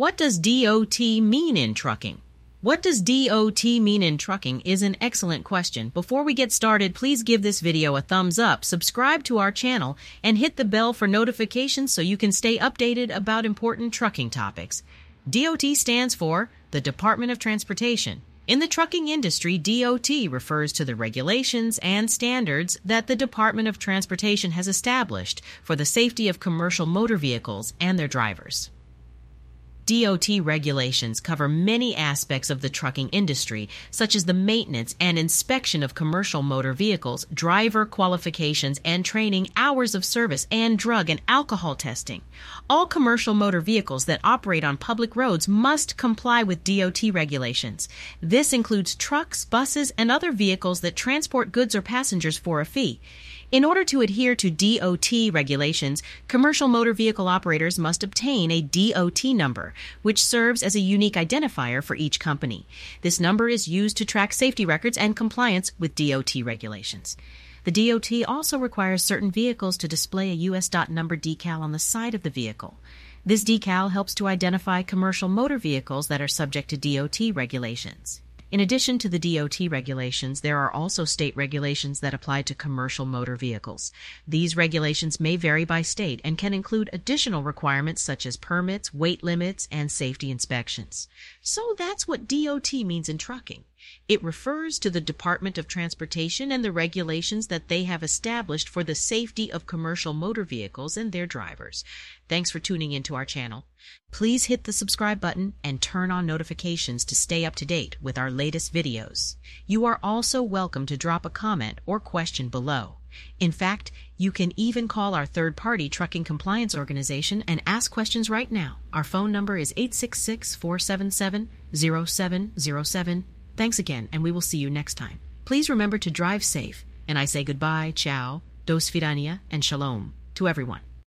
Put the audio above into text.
What does DOT mean in trucking? What does DOT mean in trucking is an excellent question. Before we get started, please give this video a thumbs up, subscribe to our channel, and hit the bell for notifications so you can stay updated about important trucking topics. DOT stands for the Department of Transportation. In the trucking industry, DOT refers to the regulations and standards that the Department of Transportation has established for the safety of commercial motor vehicles and their drivers. DOT regulations cover many aspects of the trucking industry, such as the maintenance and inspection of commercial motor vehicles, driver qualifications and training, hours of service, and drug and alcohol testing. All commercial motor vehicles that operate on public roads must comply with DOT regulations. This includes trucks, buses, and other vehicles that transport goods or passengers for a fee. In order to adhere to DOT regulations, commercial motor vehicle operators must obtain a DOT number, which serves as a unique identifier for each company. This number is used to track safety records and compliance with DOT regulations. The DOT also requires certain vehicles to display a US dot number decal on the side of the vehicle. This decal helps to identify commercial motor vehicles that are subject to DOT regulations. In addition to the DOT regulations, there are also state regulations that apply to commercial motor vehicles. These regulations may vary by state and can include additional requirements such as permits, weight limits, and safety inspections. So that's what DOT means in trucking. It refers to the Department of Transportation and the regulations that they have established for the safety of commercial motor vehicles and their drivers. Thanks for tuning into our channel. Please hit the subscribe button and turn on notifications to stay up to date with our latest videos. You are also welcome to drop a comment or question below. In fact, you can even call our third party trucking compliance organization and ask questions right now. Our phone number is 866 477 0707 Thanks again, and we will see you next time. Please remember to drive safe, and I say goodbye, ciao, dos vidania, and shalom to everyone.